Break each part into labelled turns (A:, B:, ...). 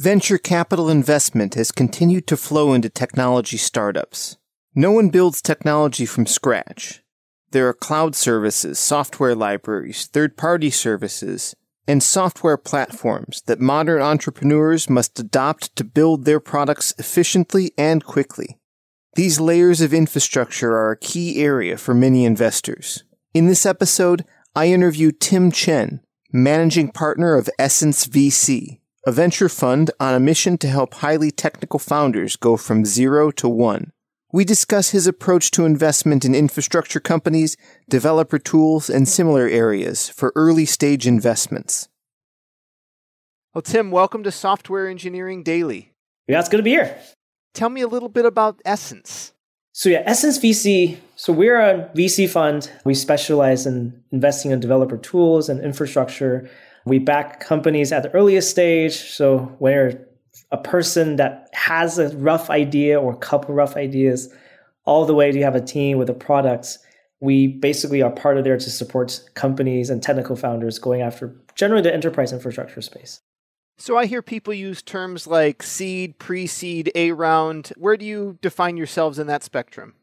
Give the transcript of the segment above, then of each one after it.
A: Venture capital investment has continued to flow into technology startups. No one builds technology from scratch. There are cloud services, software libraries, third party services, and software platforms that modern entrepreneurs must adopt to build their products efficiently and quickly. These layers of infrastructure are a key area for many investors. In this episode, I interview Tim Chen, managing partner of Essence VC, a venture fund on a mission to help highly technical founders go from zero to one. We discuss his approach to investment in infrastructure companies, developer tools, and similar areas for early stage investments. Well, Tim, welcome to Software Engineering Daily.
B: Yeah, it's good to be here.
A: Tell me a little bit about Essence.
B: So, yeah, Essence VC. So, we're a VC fund. We specialize in investing in developer tools and infrastructure we back companies at the earliest stage. So where a person that has a rough idea or a couple rough ideas, all the way to have a team with the products, we basically are part of there to support companies and technical founders going after generally the enterprise infrastructure space.
A: So I hear people use terms like seed, pre-seed, A round. Where do you define yourselves in that spectrum?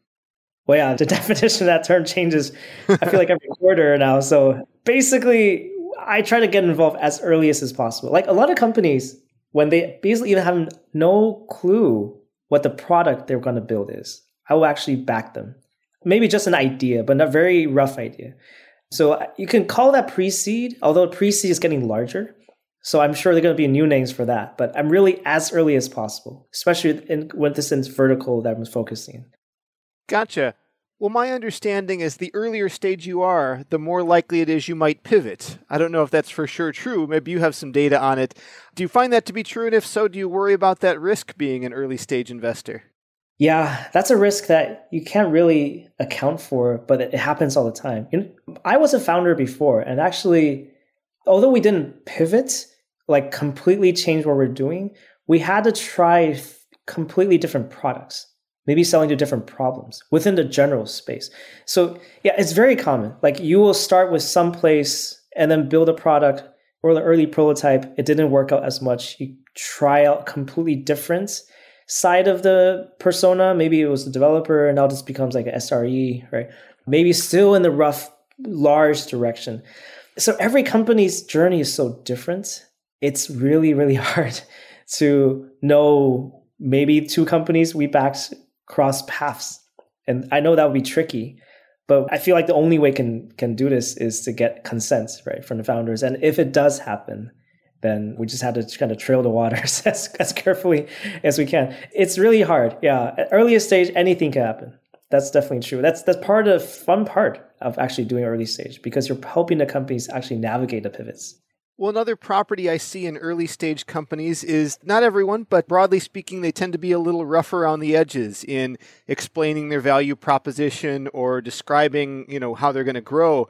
B: Well, yeah, the definition of that term changes. I feel like every quarter now. So basically, I try to get involved as early as, possible. Like a lot of companies, when they basically even have no clue what the product they're going to build is, I will actually back them. Maybe just an idea, but a very rough idea. So uh, you can call that pre-seed, although pre-seed is getting larger. So I'm sure there are going to be new names for that. But I'm really as early as possible, especially in, when this is vertical that I'm focusing.
A: Gotcha. Well, my understanding is the earlier stage you are, the more likely it is you might pivot. I don't know if that's for sure true. Maybe you have some data on it. Do you find that to be true? And if so, do you worry about that risk being an early stage investor?
B: Yeah, that's a risk that you can't really account for, but it happens all the time. You know, I was a founder before, and actually, although we didn't pivot, like completely change what we're doing, we had to try completely different products maybe selling to different problems within the general space. So yeah, it's very common. Like you will start with some place and then build a product or the early prototype. It didn't work out as much. You try out completely different side of the persona. Maybe it was the developer and now this becomes like an SRE, right? Maybe still in the rough, large direction. So every company's journey is so different. It's really, really hard to know maybe two companies we backed cross paths. And I know that would be tricky, but I feel like the only way can can do this is to get consent, right, from the founders. And if it does happen, then we just have to kind of trail the waters as, as carefully as we can. It's really hard. Yeah. At earliest stage, anything can happen. That's definitely true. That's that's part of fun part of actually doing early stage because you're helping the companies actually navigate the pivots.
A: Well, another property I see in early stage companies is not everyone, but broadly speaking, they tend to be a little rough around the edges in explaining their value proposition or describing, you know, how they're going to grow.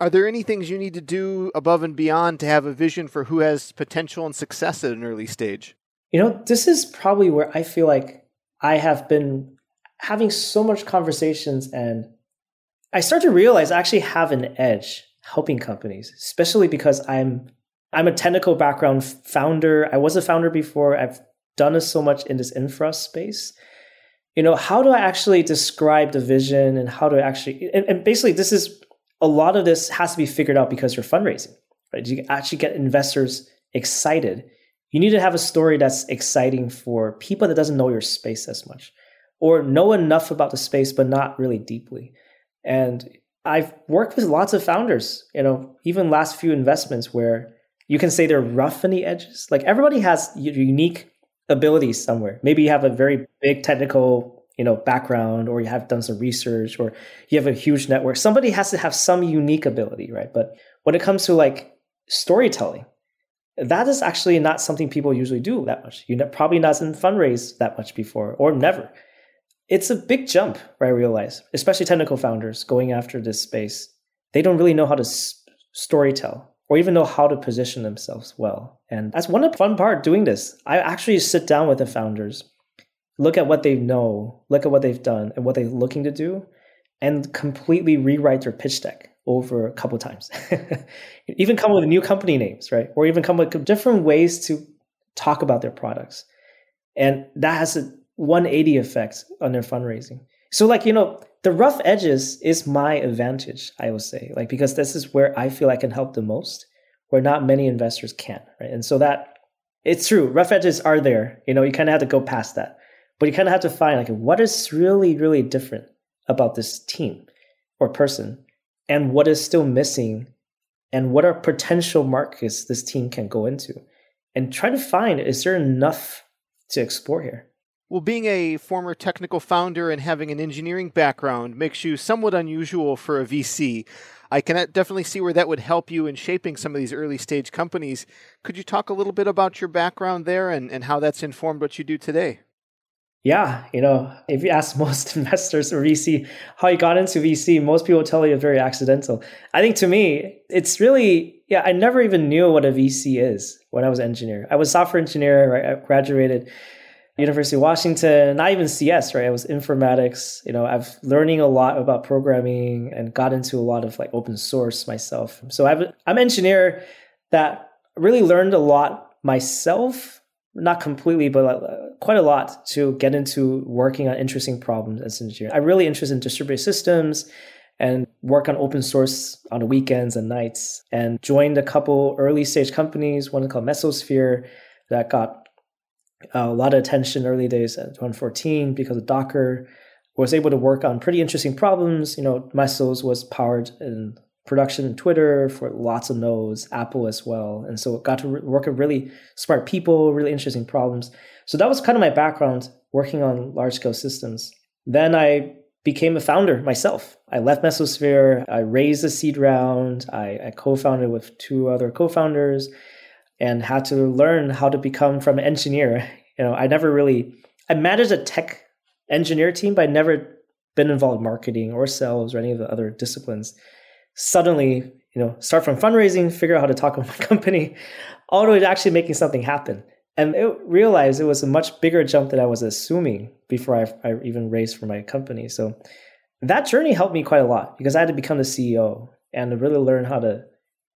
A: Are there any things you need to do above and beyond to have a vision for who has potential and success at an early stage?
B: You know, this is probably where I feel like I have been having so much conversations and I start to realize I actually have an edge helping companies, especially because I'm I'm a technical background founder. I was a founder before. I've done so much in this infra space. You know, how do I actually describe the vision and how to actually and, and basically this is a lot of this has to be figured out because you're fundraising, right? You actually get investors excited. You need to have a story that's exciting for people that doesn't know your space as much or know enough about the space but not really deeply. And I've worked with lots of founders, you know, even last few investments where you can say they're rough in the edges. Like everybody has unique abilities somewhere. Maybe you have a very big technical, you know, background or you have done some research or you have a huge network. Somebody has to have some unique ability, right? But when it comes to like storytelling, that is actually not something people usually do that much. You probably not in fundraise that much before or never it's a big jump, right? I realize, especially technical founders going after this space. They don't really know how to s- storytell or even know how to position themselves well. And that's one fun part doing this. I actually sit down with the founders, look at what they know, look at what they've done and what they're looking to do, and completely rewrite their pitch deck over a couple times. even come with new company names, right? Or even come with different ways to talk about their products. And that has a 180 effect on their fundraising. So like, you know, the rough edges is my advantage, I would say, like because this is where I feel I can help the most, where not many investors can, right? And so that it's true, rough edges are there. You know, you kind of have to go past that, but you kind of have to find like what is really, really different about this team or person, and what is still missing, and what are potential markets this team can go into, and try to find is there enough to explore here.
A: Well, being a former technical founder and having an engineering background makes you somewhat unusual for a VC. I can definitely see where that would help you in shaping some of these early stage companies. Could you talk a little bit about your background there and, and how that's informed what you do today?
B: Yeah, you know, if you ask most investors or VC how you got into VC, most people tell you it's very accidental. I think to me, it's really, yeah, I never even knew what a VC is when I was an engineer. I was software engineer, right? I graduated University of Washington, not even CS, right? I was informatics. You know, I've learning a lot about programming and got into a lot of like open source myself. So I'm an engineer that really learned a lot myself, not completely, but uh, quite a lot to get into working on interesting problems as an engineer. I'm really interested in distributed systems and work on open source on the weekends and nights and joined a couple early stage companies, one called Mesosphere that got a lot of attention early days at 2014 because of Docker. Was able to work on pretty interesting problems. You know, Mesos was powered in production in Twitter for lots of nodes, Apple as well, and so it got to re- work with really smart people, really interesting problems. So that was kind of my background working on large scale systems. Then I became a founder myself. I left Mesosphere. I raised a seed round. I, I co-founded with two other co-founders and had to learn how to become from an engineer. You know, I never really I managed a tech engineer team, but I never been involved in marketing or sales or any of the other disciplines. Suddenly, you know, start from fundraising, figure out how to talk with my company, all the way to actually making something happen. And it realized it was a much bigger jump than I was assuming before I, I even raised for my company. So that journey helped me quite a lot because I had to become the CEO and really learn how to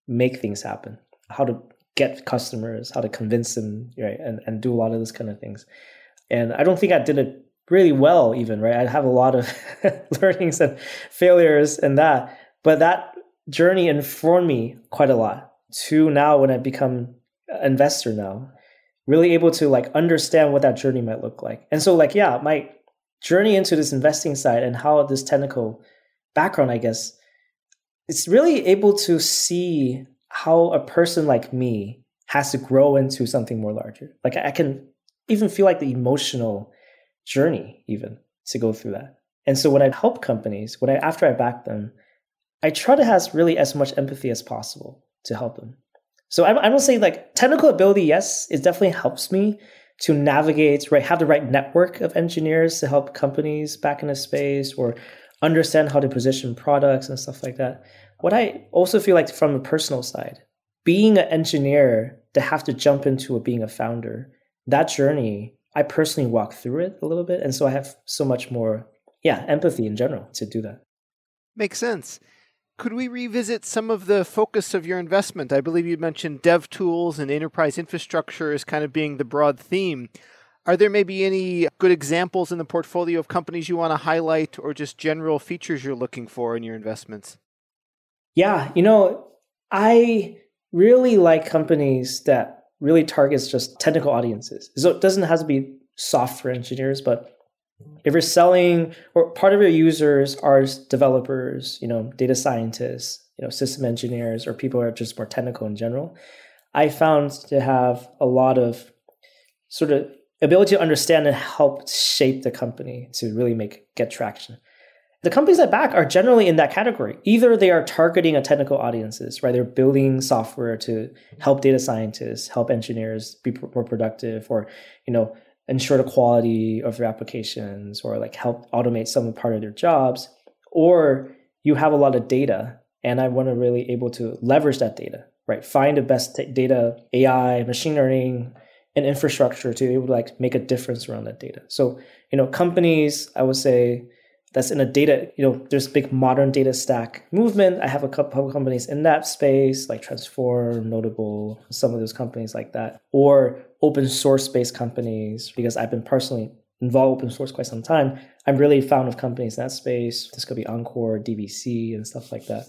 B: make things happen, how to get customers, how to convince them, right, and, and do a lot of those kind of things. And I don't think I did it really well, even, right? I have a lot of learnings and failures and that, but that journey informed me quite a lot to now when I become an investor now, really able to like understand what that journey might look like. And so, like, yeah, my journey into this investing side and how this technical background, I guess, it's really able to see how a person like me has to grow into something more larger. Like I can even feel like the emotional journey even to go through that. And so when I help companies, when I after I back them, I try to have really as much empathy as possible to help them. So I, I don't say like technical ability, yes, it definitely helps me to navigate, right, have the right network of engineers to help companies back in the space or understand how to position products and stuff like that. What I also feel like from a personal side, being an engineer to have to jump into a, being a founder, that journey, I personally walk through it a little bit. And so I have so much more, yeah, empathy in general to do that.
A: Makes sense. Could we revisit some of the focus of your investment? I believe you mentioned dev tools and enterprise infrastructure as kind of being the broad theme. Are there maybe any good examples in the portfolio of companies you want to highlight or just general features you're looking for in your investments?
B: Yeah, you know, I really like companies that really targets just technical audiences. So it doesn't have to be software engineers, but if you're selling or part of your users are developers, you know, data scientists, you know, system engineers, or people who are just more technical in general, I found to have a lot of sort of ability to understand and help shape the company to really make get traction the companies that back are generally in that category. Either they are targeting a technical audiences, right? They're building software to help data scientists, help engineers be more productive, or you know, ensure the quality of their applications, or like help automate some part of their jobs. Or you have a lot of data, and I want to really able to leverage that data, right? Find the best t- data, AI, machine learning, and infrastructure to be able to like make a difference around that data. So you know, companies, I would say that's in a data, you know, there's big modern data stack movement. I have a couple companies in that space, like Transform, Noteable, some of those companies like that, or open source based companies, because I've been personally involved open source quite some time. I'm really fond of companies in that space. This could be Encore, DVC, and stuff like that.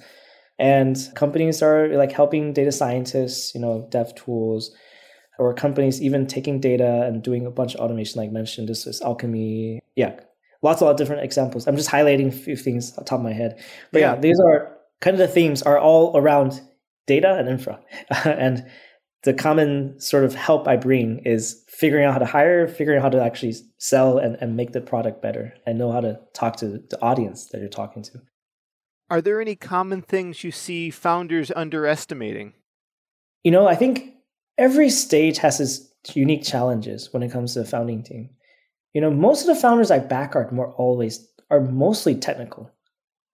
B: And companies are like helping data scientists, you know, dev tools, or companies even taking data and doing a bunch of automation, like mentioned. This is Alchemy. Yeah, lots of different examples. I'm just highlighting a few things on top of my head. But yeah, yeah these are kind of the themes are all around data and infra. and the common sort of help I bring is figuring out how to hire, figuring out how to actually sell and, and make the product better and know how to talk to the audience that you're talking to.
A: Are there any common things you see founders underestimating?
B: You know, I think every stage has its unique challenges when it comes to the founding team. You know, most of the founders I back are more always are mostly technical.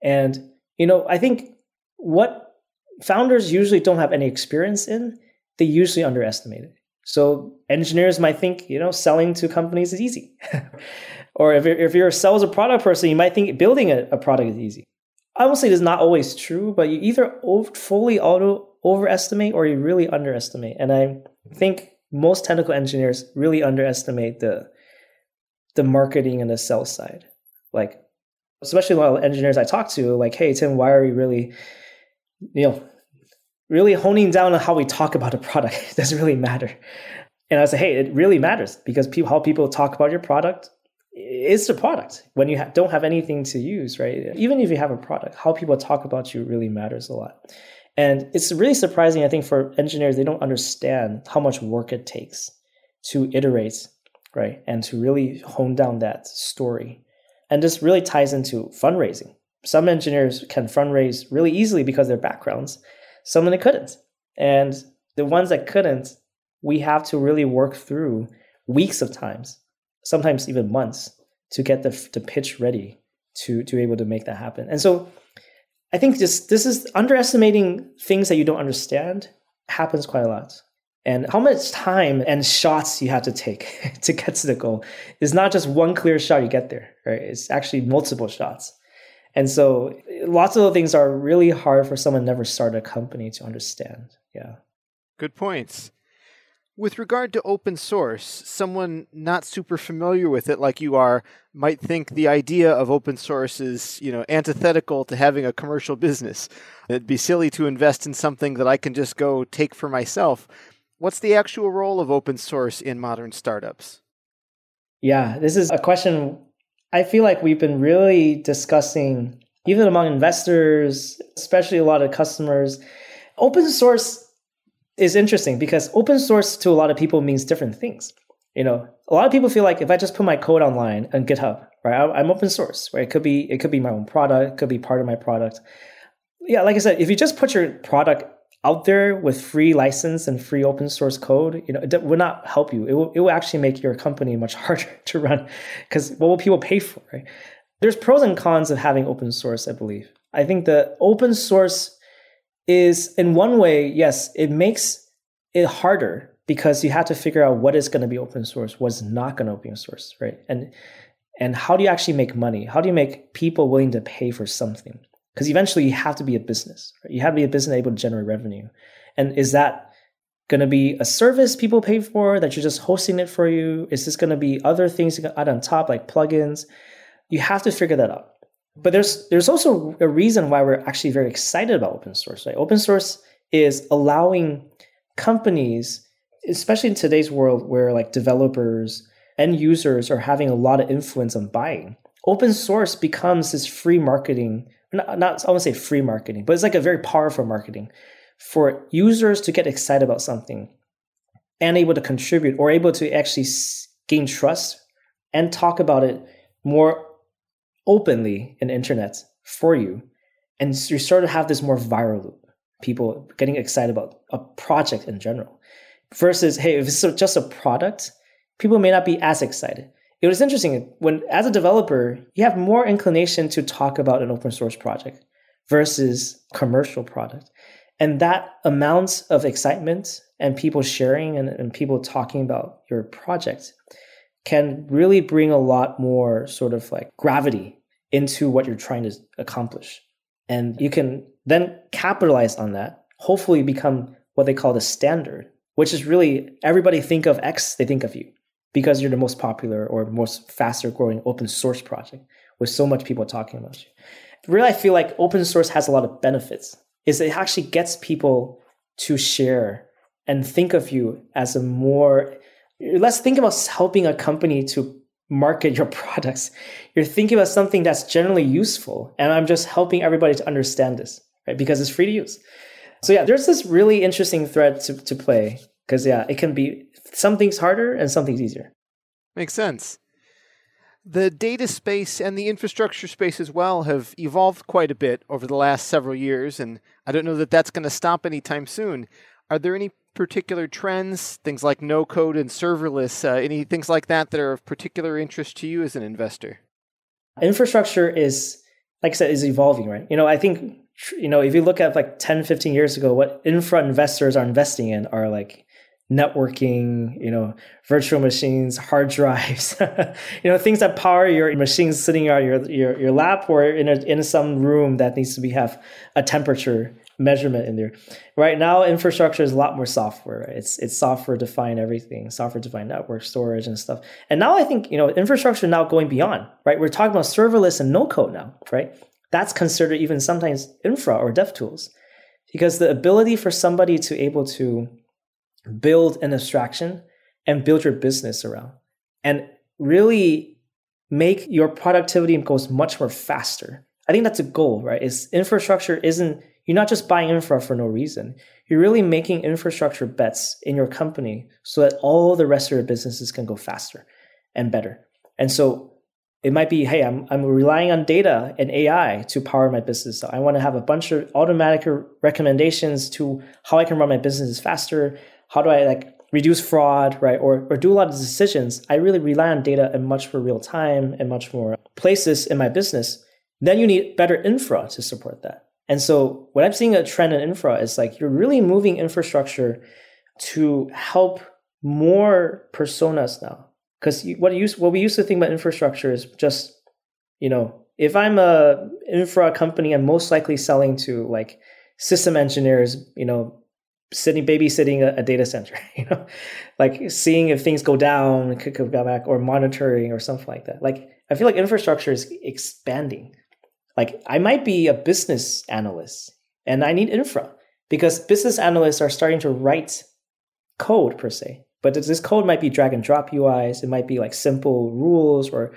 B: And, you know, I think what founders usually don't have any experience in, they usually underestimate it. So engineers might think, you know, selling to companies is easy. or if you're, if you're a sales a product person, you might think building a, a product is easy. I would say it's not always true, but you either fully auto overestimate or you really underestimate. And I think most technical engineers really underestimate the the marketing and the sales side. Like, especially a lot of engineers I talk to, like, hey, Tim, why are we really, you know, really honing down on how we talk about a product? it doesn't really matter. And I say, hey, it really matters because people, how people talk about your product is the product. When you ha- don't have anything to use, right? Even if you have a product, how people talk about you really matters a lot. And it's really surprising, I think, for engineers, they don't understand how much work it takes to iterate right? And to really hone down that story. And this really ties into fundraising. Some engineers can fundraise really easily because their backgrounds, some of them couldn't. And the ones that couldn't, we have to really work through weeks of times, sometimes even months, to get the, the pitch ready to, to be able to make that happen. And so I think this this is underestimating things that you don't understand happens quite a lot and how much time and shots you have to take to get to the goal is not just one clear shot you get there right? It's actually multiple shots. And so lots of things are really hard for someone never started a company to understand. Yeah.
A: Good points. With regard to open source, someone not super familiar with it like you are might think the idea of open source is, you know, antithetical to having a commercial business. It'd be silly to invest in something that I can just go take for myself. What's the actual role of open source in modern startups?
B: Yeah, this is a question I feel like we've been really discussing, even among investors, especially a lot of customers. Open source is interesting because open source to a lot of people means different things. You know, a lot of people feel like if I just put my code online on GitHub, right, I'm open source, right? It could be it could be my own product, it could be part of my product. Yeah, like I said, if you just put your product out there with free license and free open source code, you know, it will not help you. It will, it will actually make your company much harder to run because what will people pay for, right? There's pros and cons of having open source, I believe. I think the open source is in one way, yes, it makes it harder because you have to figure out what is going to be open source, what's not going to be open source, right? And and how do you actually make money? How do you make people willing to pay for something? Because eventually you have to be a business. Right? You have to be a business able to generate revenue. And is that going to be a service people pay for that you're just hosting it for you? Is this going to be other things you can add on top like plugins? You have to figure that out. But there's there's also a reason why we're actually very excited about open source. Right? Open source is allowing companies, especially in today's world where like developers and users are having a lot of influence on buying. Open source becomes this free marketing not, I won't say free marketing, but it's like a very powerful marketing for users to get excited about something and able to contribute or able to actually gain trust and talk about it more openly in internet for you. And you sort of have this more viral loop, people getting excited about a project in general. Versus, hey, if it's just a product, people may not be as excited it was interesting when as a developer you have more inclination to talk about an open source project versus commercial product and that amount of excitement and people sharing and, and people talking about your project can really bring a lot more sort of like gravity into what you're trying to accomplish. And you can then capitalize on that, hopefully become what they call the standard, which is really everybody think of X, they think of you because you're the most popular or most faster growing open source project with so much people talking about you. Really, I feel like open source has a lot of benefits. Is it actually gets people to share and think of you as a more let's think about helping a company to market your products. You're thinking about something that's generally useful. And I'm just helping everybody to understand this, right? Because it's free to use. So yeah, there's this really interesting thread to, to play. Because yeah, it can be some things harder and something's easier.
A: Makes sense. The data space and the infrastructure space as well have evolved quite a bit over the last several years, and I don't know that that's going to stop anytime soon. Are there any particular trends, things like no code and serverless, uh, any things like that that are of particular interest to you as an investor?
B: Infrastructure is, like I said, is evolving, right? You know, I think, you know, if you look at like 10, 15 years ago, what infra investors are investing in are like networking, you know, virtual machines, hard drives, you know, things that power your machines sitting on your, your, your lap or in, a, in some room that needs to be have a temperature measurement in there. Right now, infrastructure is a lot more software. It's it's software defined everything, software defined network storage and stuff. And now I think you know infrastructure now going beyond. Right, we're talking about serverless and no code now. Right, that's considered even sometimes infra or dev tools, because the ability for somebody to able to build an abstraction and build your business around and really make your productivity goes much more faster. I think that's a goal, right? Is infrastructure isn't you're not just buying infra for no reason. You're really making infrastructure bets in your company so that all the rest of your businesses can go faster and better. And so it might be, hey, I'm, I'm relying on data and AI to power my business. So I want to have a bunch of automatic recommendations to how I can run my businesses faster. How do I like reduce fraud, right? Or, or do a lot of decisions. I really rely on data in much more real time and much more places in my business. Then you need better infra to support that. And so what I'm seeing a trend in infra is like you're really moving infrastructure to help more personas now. Because what used what we used to think about infrastructure is just, you know, if I'm a infra company, I'm most likely selling to like system engineers, you know, sitting babysitting a, a data center, you know, like seeing if things go down, could go back, or monitoring or something like that. Like I feel like infrastructure is expanding like I might be a business analyst and I need infra because business analysts are starting to write code per se. But this code might be drag and drop UIs. It might be like simple rules or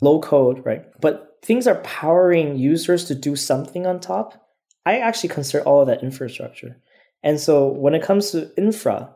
B: low code, right? But things are powering users to do something on top. I actually consider all of that infrastructure. And so when it comes to infra,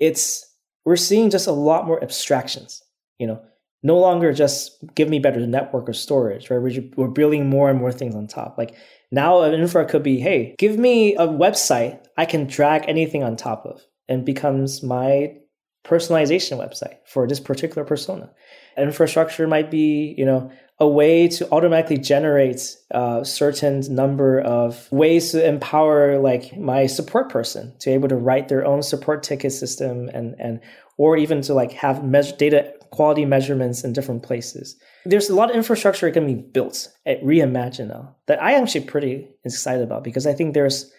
B: it's we're seeing just a lot more abstractions. You know, no longer just give me better network or storage, right? We're, we're building more and more things on top. Like now an infra could be, hey, give me a website I can drag anything on top of and becomes my personalization website for this particular persona. Infrastructure might be, you know, a way to automatically generate a certain number of ways to empower like my support person to able to write their own support ticket system and and or even to like have measure data quality measurements in different places. There's a lot of infrastructure that can be built at Reimagine now that I am actually pretty excited about because I think there's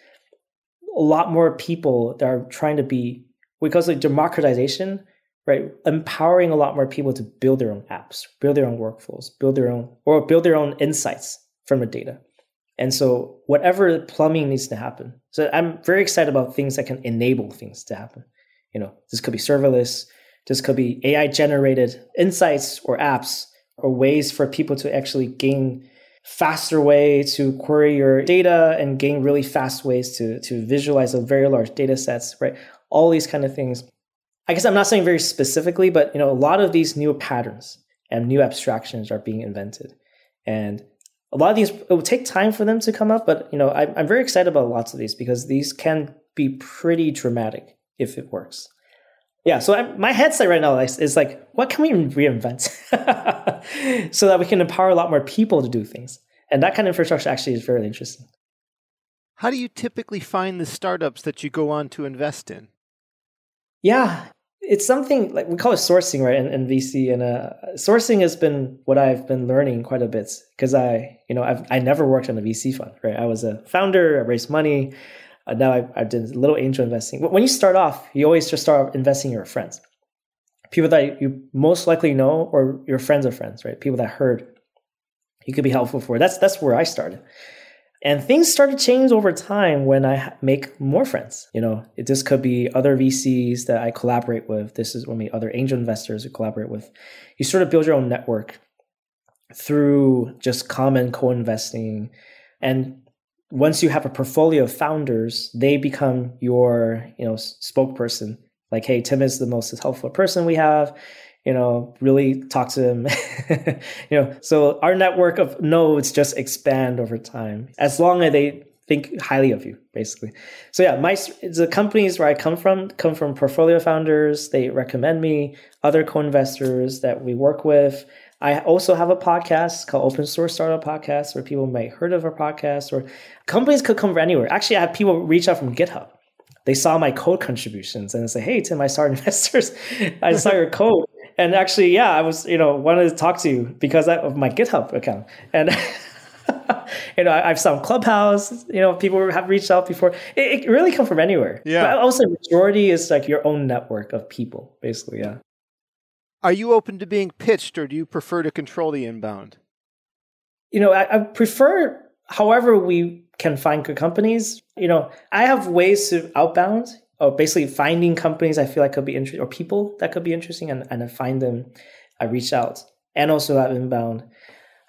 B: a lot more people that are trying to be because of democratization, right? Empowering a lot more people to build their own apps, build their own workflows, build their own or build their own insights from the data. And so whatever plumbing needs to happen. So I'm very excited about things that can enable things to happen. You know, this could be serverless, this could be AI generated insights or apps or ways for people to actually gain faster way to query your data and gain really fast ways to, to visualize a very large data sets, right? All these kind of things. I guess I'm not saying very specifically, but you know, a lot of these new patterns and new abstractions are being invented. And a lot of these it will take time for them to come up, but you know, I'm, I'm very excited about lots of these because these can be pretty dramatic if it works. Yeah so I'm, my headset right now is, is like what can we reinvent so that we can empower a lot more people to do things? And that kind of infrastructure actually is very interesting.
A: How do you typically find the startups that you go on to invest in?
B: Yeah it's something like we call it sourcing, right? In, VC, and uh, sourcing has been what I've been learning quite a bit because I, you know, I've I never worked on a VC fund, right? I was a founder, I raised money. Uh, now I, I did a little angel investing. When you start off, you always just start investing in your friends, people that you most likely know, or your friends of friends, right? People that heard you could be helpful for. That's that's where I started. And things start to change over time when I make more friends. You know, it, this could be other VCs that I collaborate with. This is when we other angel investors who collaborate with. You sort of build your own network through just common co-investing. And once you have a portfolio of founders, they become your, you know, spokesperson. Like, hey, Tim is the most helpful person we have you know, really talk to them. you know, so our network of nodes just expand over time as long as they think highly of you, basically. So yeah, my the companies where I come from come from portfolio founders. They recommend me other co-investors that we work with. I also have a podcast called Open Source Startup Podcast, where people might heard of our podcast, or companies could come from anywhere. Actually, I have people reach out from GitHub. They saw my code contributions and say, "Hey, Tim, I saw investors. I saw your code and actually, yeah, I was you know wanted to talk to you because of my GitHub account, and you know I've some Clubhouse. You know, people have reached out before. It, it really come from anywhere.
A: Yeah.
B: But also, majority is like your own network of people, basically. Yeah.
A: Are you open to being pitched, or do you prefer to control the inbound?
B: You know, I, I prefer however we can find good companies. You know, I have ways to outbound or basically finding companies I feel like could be interesting or people that could be interesting and, and I find them, I reach out and also have inbound.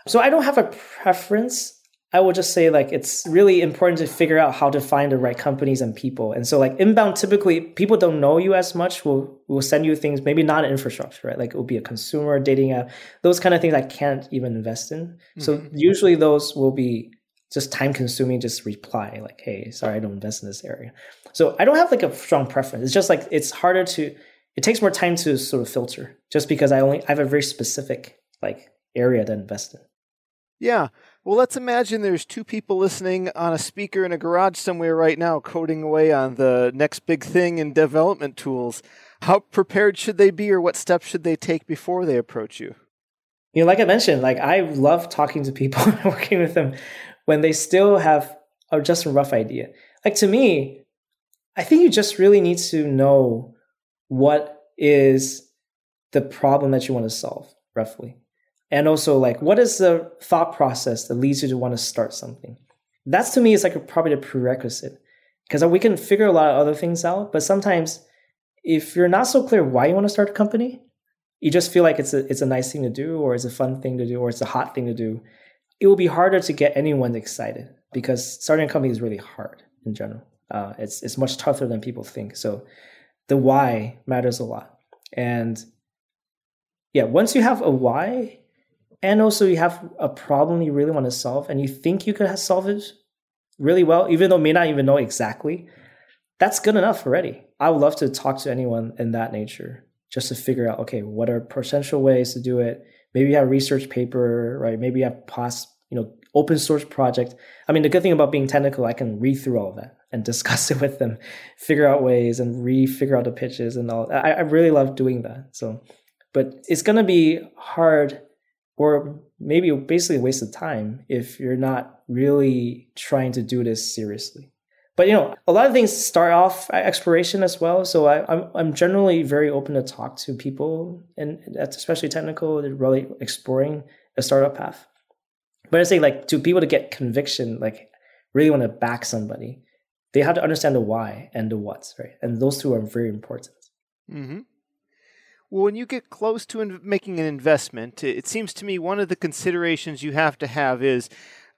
B: So I don't have a preference. I will just say like it's really important to figure out how to find the right companies and people. And so like inbound typically people don't know you as much will will send you things maybe not infrastructure, right? Like it will be a consumer dating app. Those kind of things I can't even invest in. Mm-hmm. So usually those will be just time consuming just reply like hey sorry i don't invest in this area. So i don't have like a strong preference. It's just like it's harder to it takes more time to sort of filter just because i only i have a very specific like area to invest in.
A: Yeah. Well let's imagine there's two people listening on a speaker in a garage somewhere right now coding away on the next big thing in development tools. How prepared should they be or what steps should they take before they approach you?
B: You know like i mentioned like i love talking to people and working with them when they still have a, just a rough idea. Like to me, I think you just really need to know what is the problem that you want to solve roughly. And also like what is the thought process that leads you to want to start something? That's to me is like a, probably a prerequisite because uh, we can figure a lot of other things out, but sometimes if you're not so clear why you want to start a company, you just feel like it's a it's a nice thing to do or it's a fun thing to do or it's a hot thing to do it will be harder to get anyone excited because starting a company is really hard in general. Uh, it's it's much tougher than people think. So the why matters a lot. And yeah, once you have a why, and also you have a problem you really want to solve, and you think you could solve it really well, even though may not even know exactly, that's good enough already. I would love to talk to anyone in that nature just to figure out okay, what are potential ways to do it maybe you have a research paper, right? Maybe you have past, you know, open source project. I mean, the good thing about being technical, I can read through all of that and discuss it with them, figure out ways and re-figure out the pitches and all. I, I really love doing that. So, but it's going to be hard or maybe basically a waste of time if you're not really trying to do this seriously. But you know, a lot of things start off at exploration as well. So I, am I'm, I'm generally very open to talk to people, and that's especially technical, they're really exploring a startup path. But I say like to people to get conviction, like really want to back somebody, they have to understand the why and the what's, right? And those two are very important.
A: Mm-hmm. Well, when you get close to in- making an investment, it seems to me one of the considerations you have to have is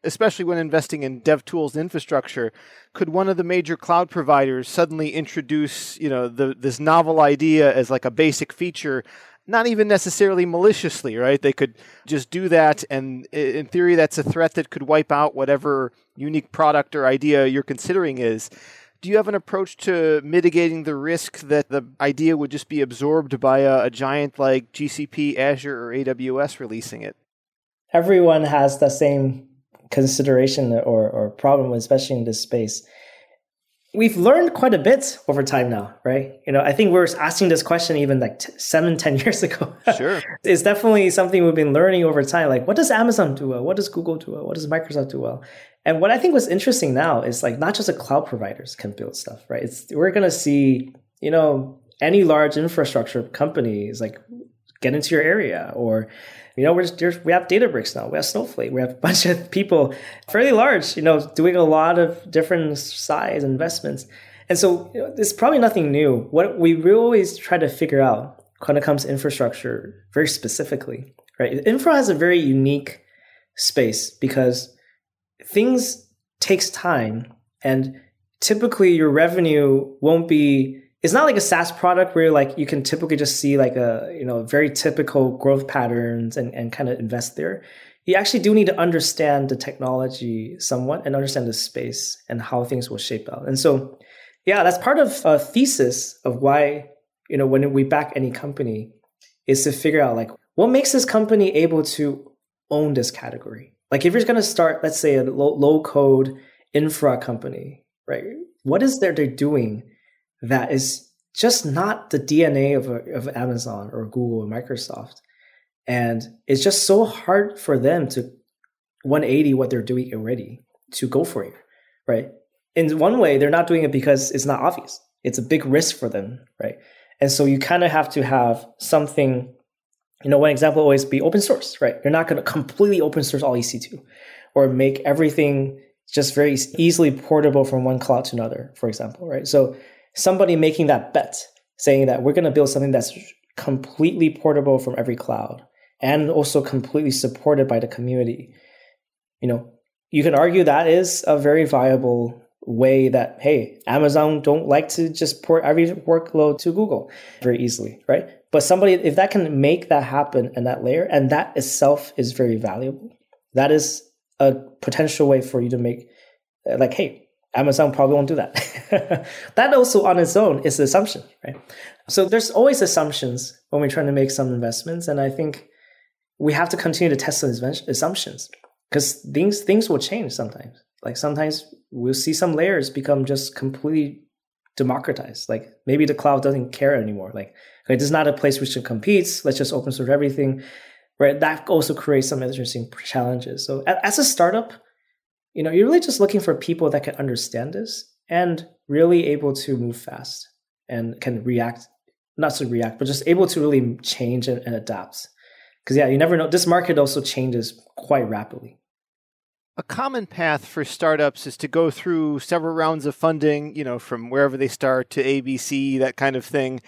A: especially when investing in DevTools infrastructure, could one of the major cloud providers suddenly introduce, you know, the, this novel idea as like a basic feature, not even necessarily maliciously, right? They could just do that, and in theory, that's a threat that could wipe out whatever unique product or idea you're considering is. Do you have an approach to mitigating the risk that the idea would just be absorbed by a, a giant like GCP, Azure, or AWS releasing it?
B: Everyone has the same consideration or, or problem, especially in this space. we've learned quite a bit over time now, right? You know, I think we are asking this question even like t- seven, ten years ago.
A: Sure.
B: it's definitely something we've been learning over time. Like, what does Amazon do well? What does Google do well? What does Microsoft do well? And what I think was interesting now is like not just the cloud providers can build stuff, right? It's we're gonna see, you know, any large infrastructure company is like get into your area or you know, we're just, we have Databricks now. We have Snowflake. We have a bunch of people, fairly large, you know, doing a lot of different size investments. And so you know, it's probably nothing new. What we always try to figure out when it comes to infrastructure, very specifically, right? Infra has a very unique space because things takes time and typically your revenue won't be it's not like a SaaS product where like you can typically just see like a you know very typical growth patterns and, and kind of invest there. You actually do need to understand the technology somewhat and understand the space and how things will shape out. And so, yeah, that's part of a thesis of why you know when we back any company is to figure out like what makes this company able to own this category. Like if you're going to start, let's say a low, low code infra company, right? What is there they're doing? That is just not the DNA of, of Amazon or Google or Microsoft. And it's just so hard for them to 180 what they're doing already to go for it, right? In one way, they're not doing it because it's not obvious. It's a big risk for them, right? And so you kind of have to have something, you know, one example always be open source, right? You're not going to completely open source all EC2 or make everything just very easily portable from one cloud to another, for example, right? So somebody making that bet, saying that we're going to build something that's completely portable from every cloud and also completely supported by the community. You know, you can argue that is a very viable way that hey, Amazon don't like to just port every workload to Google very easily, right? But somebody if that can make that happen in that layer and that itself is very valuable. That is a potential way for you to make like hey, Amazon probably won't do that. that also on its own is an assumption, right? So there's always assumptions when we're trying to make some investments, and I think we have to continue to test those assumptions because things things will change sometimes. Like sometimes we'll see some layers become just completely democratized. Like maybe the cloud doesn't care anymore. Like this is not a place which competes. Let's just open source everything. Right. That also creates some interesting challenges. So as a startup, you know, you're really just looking for people that can understand this and really able to move fast and can react, not to react, but just able to really change and, and adapt. Because, yeah, you never know. This market also changes quite rapidly.
A: A common path for startups is to go through several rounds of funding, you know, from wherever they start to ABC, that kind of thing.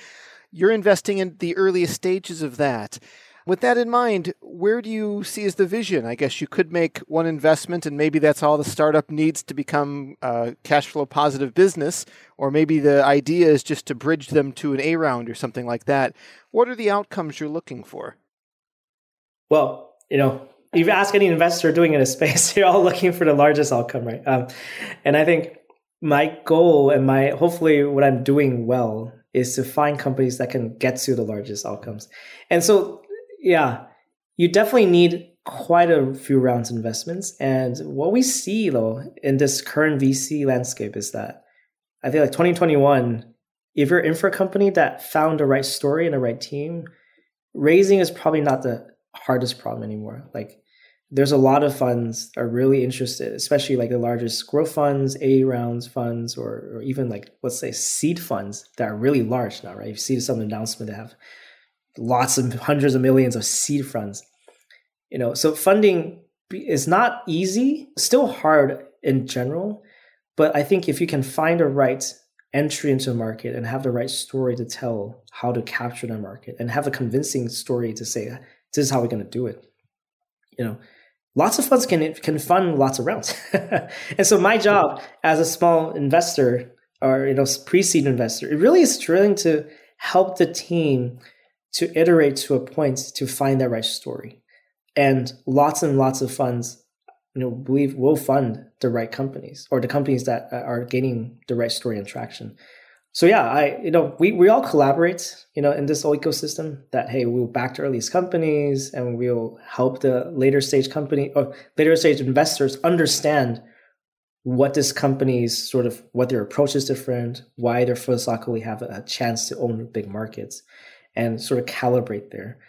A: You're investing in the earliest stages of that. With that in mind, where do you see as the vision? I guess you could make one investment and maybe that's all the startup needs to become a cash flow positive business, or maybe the idea is just to bridge them to an A round or something like that. What are the outcomes you're looking for?
B: Well, you know, if you ask any investor doing in a space, you're all looking for the largest outcome, right? Um, and I think my goal and my hopefully what I'm doing well is to find companies that can get to the largest outcomes. And so yeah, you definitely need quite a few rounds of investments. And what we see though in this current VC landscape is that I think like 2021, if you're in for a company that found the right story and the right team, raising is probably not the hardest problem anymore. Like there's a lot of funds are really interested, especially like the largest growth funds, A rounds funds, or, or even like let's say seed funds that are really large now, right? You see some announcement that have lots of hundreds of millions of seed funds. You know, so funding is not easy, still hard in general, but I think if you can find a right entry into a market and have the right story to tell how to capture the market and have a convincing story to say this is how we're going to do it. You know, lots of funds can can fund lots of rounds. and so my job as a small investor or you know pre-seed investor, it really is trying to help the team to iterate to a point to find that right story. And lots and lots of funds, you know, believe will fund the right companies or the companies that uh, are gaining the right story and traction. So yeah, I you know we we all collaborate you know in this whole ecosystem that hey we'll back the earliest companies and we'll help the later stage company or later stage investors understand what this company's sort of what their approach is different, why they are philosophically have a chance to own big markets, and sort of calibrate there.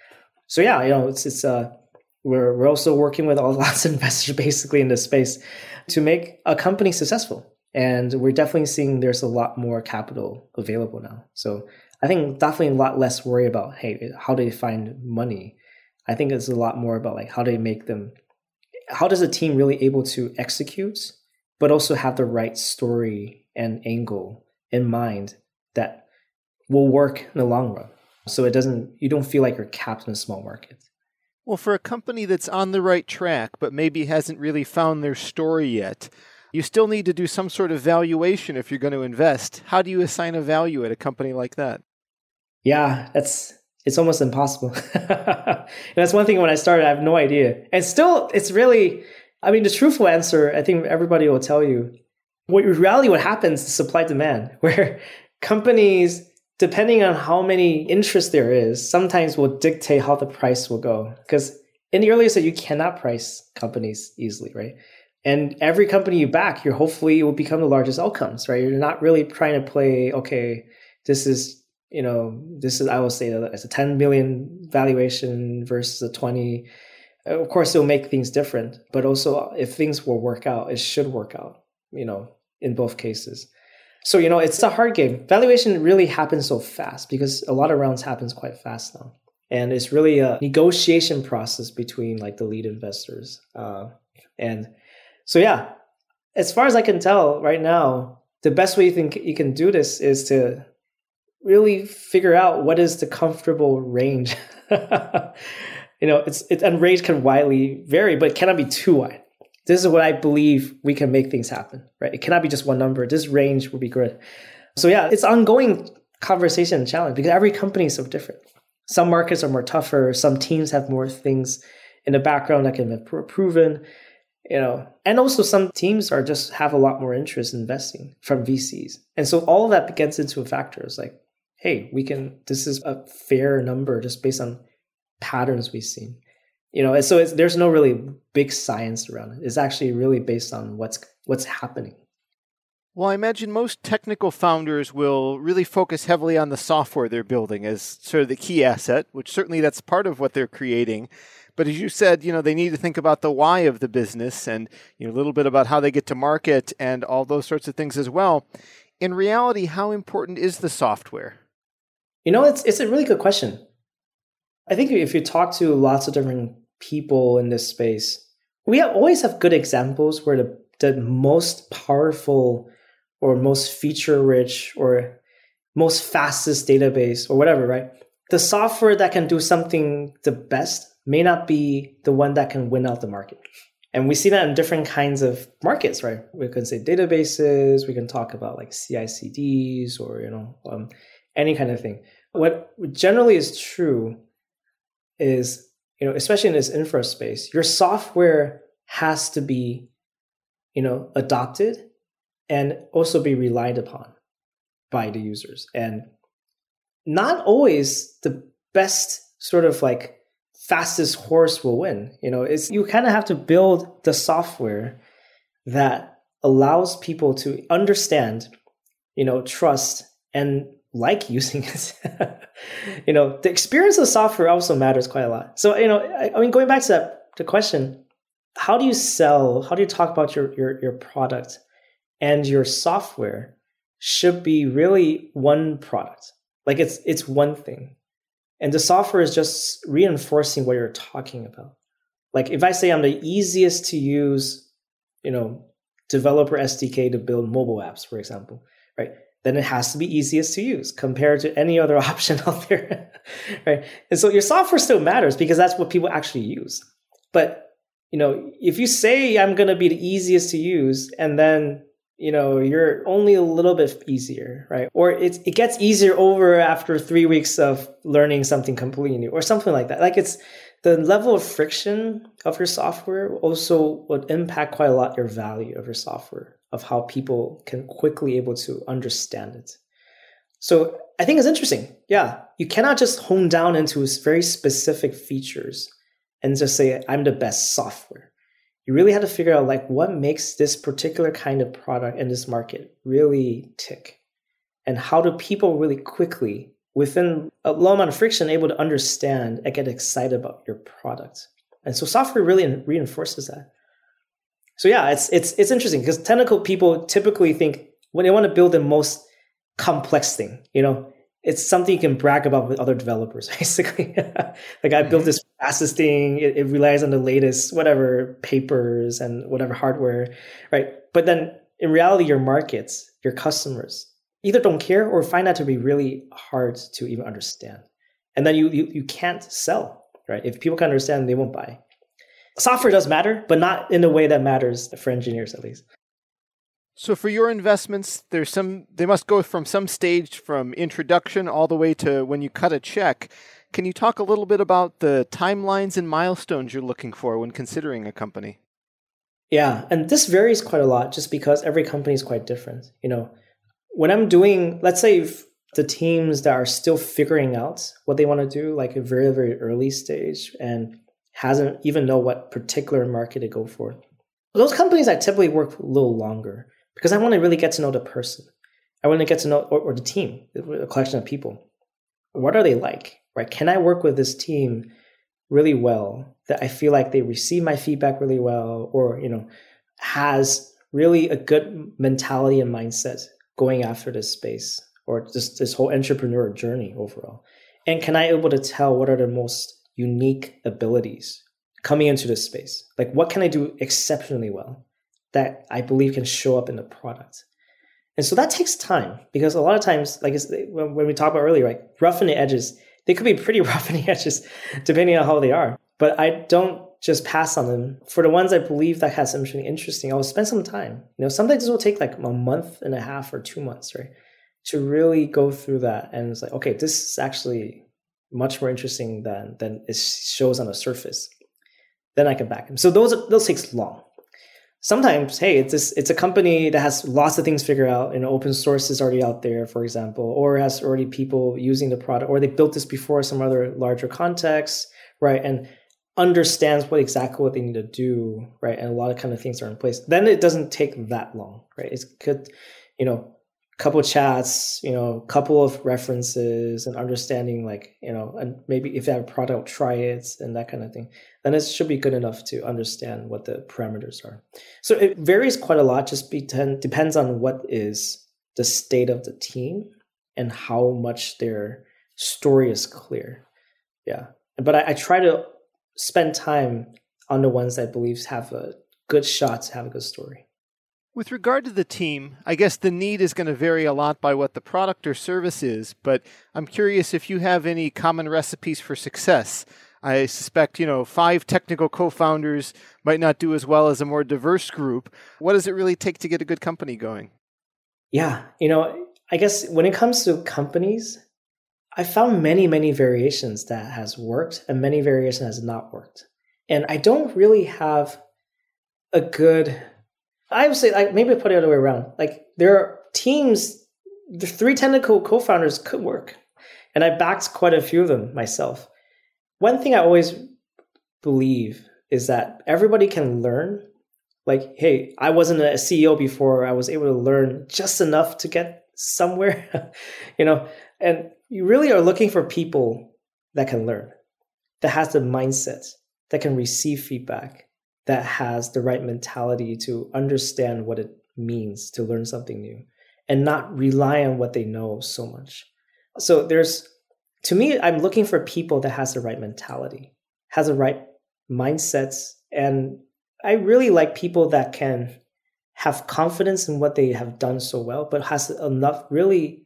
B: So yeah, you know, it's it's uh we're we're also working with all lots of investors basically in this space to make a company successful. And we're definitely seeing there's a lot more capital available now. So I think definitely a lot less worry about hey, how do they find money? I think it's a lot more about like how do they make them how does a team really able to execute but also have the right story and angle in mind that will work in the long run. So it doesn't you don't feel like you're capped in a small market.
A: Well, for a company that's on the right track but maybe hasn't really found their story yet, you still need to do some sort of valuation if you're going to invest. How do you assign a value at a company like that?
B: Yeah, that's it's almost impossible. that's one thing when I started, I have no idea. And still it's really I mean, the truthful answer, I think everybody will tell you, what reality what happens is supply demand, where companies, depending on how many interest there is, sometimes will dictate how the price will go. Because in the earlier stage, you cannot price companies easily, right? And every company you back, you're hopefully will become the largest outcomes, right? You're not really trying to play, okay, this is, you know, this is, I will say that it's a 10 million valuation versus a 20 of course it'll make things different but also if things will work out it should work out you know in both cases so you know it's a hard game. Valuation really happens so fast because a lot of rounds happens quite fast now and it's really a negotiation process between like the lead investors uh, and so yeah as far as i can tell right now the best way you think you can do this is to really figure out what is the comfortable range. You know, it's it and range can widely vary, but it cannot be too wide. This is what I believe we can make things happen, right? It cannot be just one number. This range would be good. So yeah, it's ongoing conversation and challenge because every company is so different. Some markets are more tougher. Some teams have more things in the background that can be proven, you know, and also some teams are just have a lot more interest in investing from VCs. And so all that gets into a factor. It's like, hey, we can, this is a fair number just based on patterns we've seen you know so there's no really big science around it it's actually really based on what's what's happening
A: well, I imagine most technical founders will really focus heavily on the software they're building as sort of the key asset, which certainly that's part of what they're creating. But as you said, you know, they need to think about the why of the business and you know, a little bit about how they get to market and all those sorts of things as well. In reality, how important is the software?
B: You know, it's it's a really good question. I think if you talk to lots of different people in this space, we always have good examples where the, the most powerful or most feature rich or most fastest database or whatever, right? The software that can do something the best may not be the one that can win out the market. And we see that in different kinds of markets, right? We can say databases, we can talk about like CI/CDs or you know um, any kind of thing. What generally is true is, you know, especially in this infra space, your software has to be, you know, adopted and also be relied upon by the users. And not always the best sort of like fastest horse will win. You know, it's you kind of have to build the software that allows people to understand, you know, trust and like using it. you know, the experience of software also matters quite a lot. So, you know, I, I, mean, going back to that the question, how do you sell? How do you talk about your your your product and your software? Should be really one product. Like it's it's one thing, and the software is just reinforcing what you're talking about. Like if I say I'm the easiest to use, you know, developer SDK to build mobile apps, for example, right? Then it has to be easiest to use compared to any other option out there. right. And so your software still matters because that's what people actually use. But you know, if you say I'm gonna be the easiest to use and then you know you're only a little bit easier right or it, it gets easier over after three weeks of learning something completely new or something like that like it's the level of friction of your software also would impact quite a lot your value of your software of how people can quickly able to understand it. So I think it's interesting. Yeah, you cannot just hone down into very specific features and just say I'm the best software. you really have to figure out like what makes this particular kind of product in this market really tick and how do people really quickly within a low amount of friction able to understand and get excited about your product and so software really reinforces that so yeah it's it's it's interesting because technical people typically think when they want to build the most complex thing you know it's something you can brag about with other developers basically. Like i built mm-hmm. this fastest thing it, it, relies on the latest whatever papers and whatever hardware right? But then in reality your markets your customers either don't care or find that to be really hard to even understand. And then you you, you can't sell right? If people can understand they won't buy software does matter but not in the way that matters for engineers at least
A: so for your investments, there's some they must go from some stage from introduction all the way to when you cut a check. Can you talk a little bit about the timelines and milestones you're looking for when considering a company?
B: Yeah, and this varies quite a lot just because every company is quite different. You know, when I'm doing, let's say the teams that are still figuring out what they want to do, like a very, very early stage and hasn't even know what particular market to go for. Those companies I typically work a little longer because I want to really get to know the person. I want to get to know or, or the team, a collection of people. What are they like? Right? Can I work with this team really well that I feel like they receive my feedback really well, or you know, has really a good mentality and mindset going after this space or just this whole entrepreneur journey overall? And can I able to tell what are the most unique abilities coming into this space? Like what can I do exceptionally well? that I believe can show up in the product. And so that takes time because a lot of times, like when we talked about earlier, like rough in the edges, they could be pretty rough in the edges depending on how they are. But I don't just pass on them. For the ones I believe that has something interesting, I'll spend some time. You know, sometimes this will take like a month and a half or two months, right? To really go through that. And it's like, okay, this is actually much more interesting than than it shows on the surface. Then I can back them. So those those takes long sometimes hey it's this, it's a company that has lots of things figured out and open source is already out there for example or has already people using the product or they built this before some other larger context right and understands what exactly what they need to do right and a lot of kind of things are in place then it doesn't take that long right it could you know couple chats, you know, couple of references and understanding like, you know, and maybe if they have a product, try it and that kind of thing, then it should be good enough to understand what the parameters are. So it varies quite a lot, just depends on what is the state of the team and how much their story is clear. Yeah. But I, I try to spend time on the ones that I believe have a good shot to have a good story.
A: With regard to the team, I guess the need is going to vary a lot by what the product or service is, but I'm curious if you have any common recipes for success. I suspect, you know, five technical co founders might not do as well as a more diverse group. What does it really take to get a good company going?
B: Yeah, you know, I guess when it comes to companies, I found many, many variations that has worked and many variations has not worked. And I don't really have a good I would say like maybe put it the other way around. Like there are teams, the three technical co-founders could work, and I backed quite a few of them myself. One thing I always believe is that everybody can learn. Like, hey, I wasn't a CEO before. I was able to learn just enough to get somewhere, you know. And you really are looking for people that can learn, that has the mindset, that can receive feedback, that has the right mentality to understand what it means to learn something new and not rely on what they know so much. So there's to me I'm looking for people that has the right mentality, has the right mindsets and I really like people that can have confidence in what they have done so well but has enough really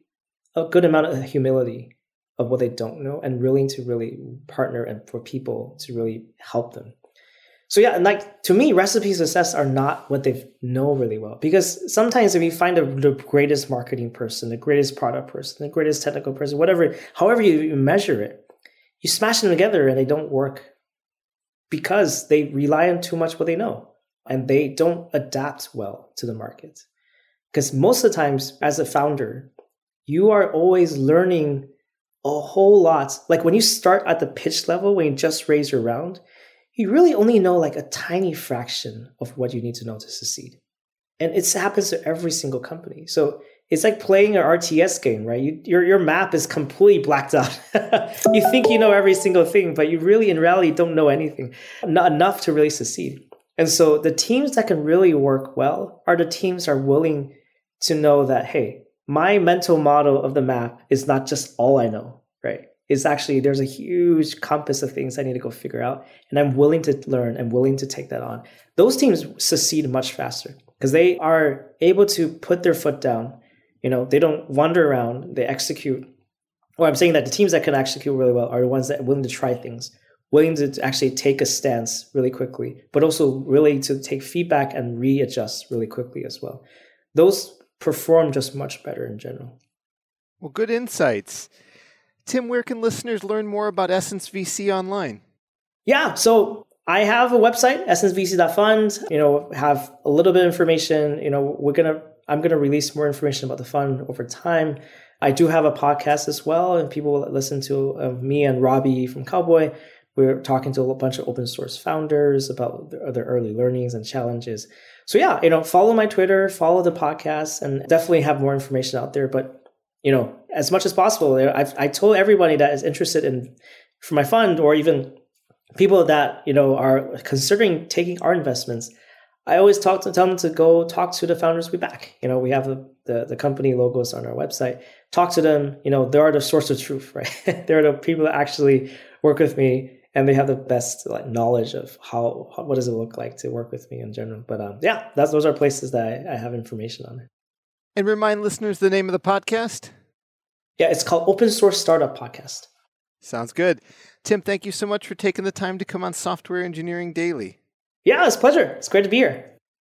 B: a good amount of humility of what they don't know and willing to really partner and for people to really help them so yeah, like to me, recipe success are not what they know really well because sometimes if you find the, the greatest marketing person, the greatest product person, the greatest technical person, whatever, however you measure it, you smash them together and they don't work because they rely on too much what they know and they don't adapt well to the market. Because most of the times, as a founder, you are always learning a whole lot. Like when you start at the pitch level, when you just raise your round, you really only know like a tiny fraction of what you need to know to succeed. And it happens to every single company. So it's like playing an RTS game, right? You, your, your map is completely blacked out. you think you know every single thing, but you really, in reality, don't know anything, not enough to really succeed. And so the teams that can really work well are the teams that are willing to know that, hey, my mental model of the map is not just all I know, right? It's actually, there's a huge compass of things I need to go figure out. And I'm willing to learn, I'm willing to take that on. Those teams succeed much faster because they are able to put their foot down. You know, they don't wander around, they execute. Or I'm saying that the teams that can execute really well are the ones that are willing to try things, willing to actually take a stance really quickly, but also really to take feedback and readjust really quickly as well. Those perform just much better in general.
A: Well, good insights. Tim, where can listeners learn more about Essence VC online?
B: Yeah, so I have a website, essencevc.fund. You know, have a little bit of information. You know, we're gonna I'm gonna release more information about the fund over time. I do have a podcast as well, and people will listen to uh, me and Robbie from Cowboy. We're talking to a bunch of open source founders about their, their early learnings and challenges. So yeah, you know, follow my Twitter, follow the podcast, and definitely have more information out there. But you know, as much as possible, I've I told everybody that is interested in for my fund or even people that you know are considering taking our investments. I always talk to tell them to go talk to the founders we back. You know, we have the, the, the company logos on our website. Talk to them. You know, they are the source of truth, right? they're the people that actually work with me and they have the best like knowledge of how, how, what does it look like to work with me in general. But um, yeah, that's those are places that I, I have information on.
A: And remind listeners the name of the podcast.
B: Yeah, it's called Open Source Startup Podcast.
A: Sounds good. Tim, thank you so much for taking the time to come on Software Engineering Daily.
B: Yeah, it's a pleasure. It's great to be here.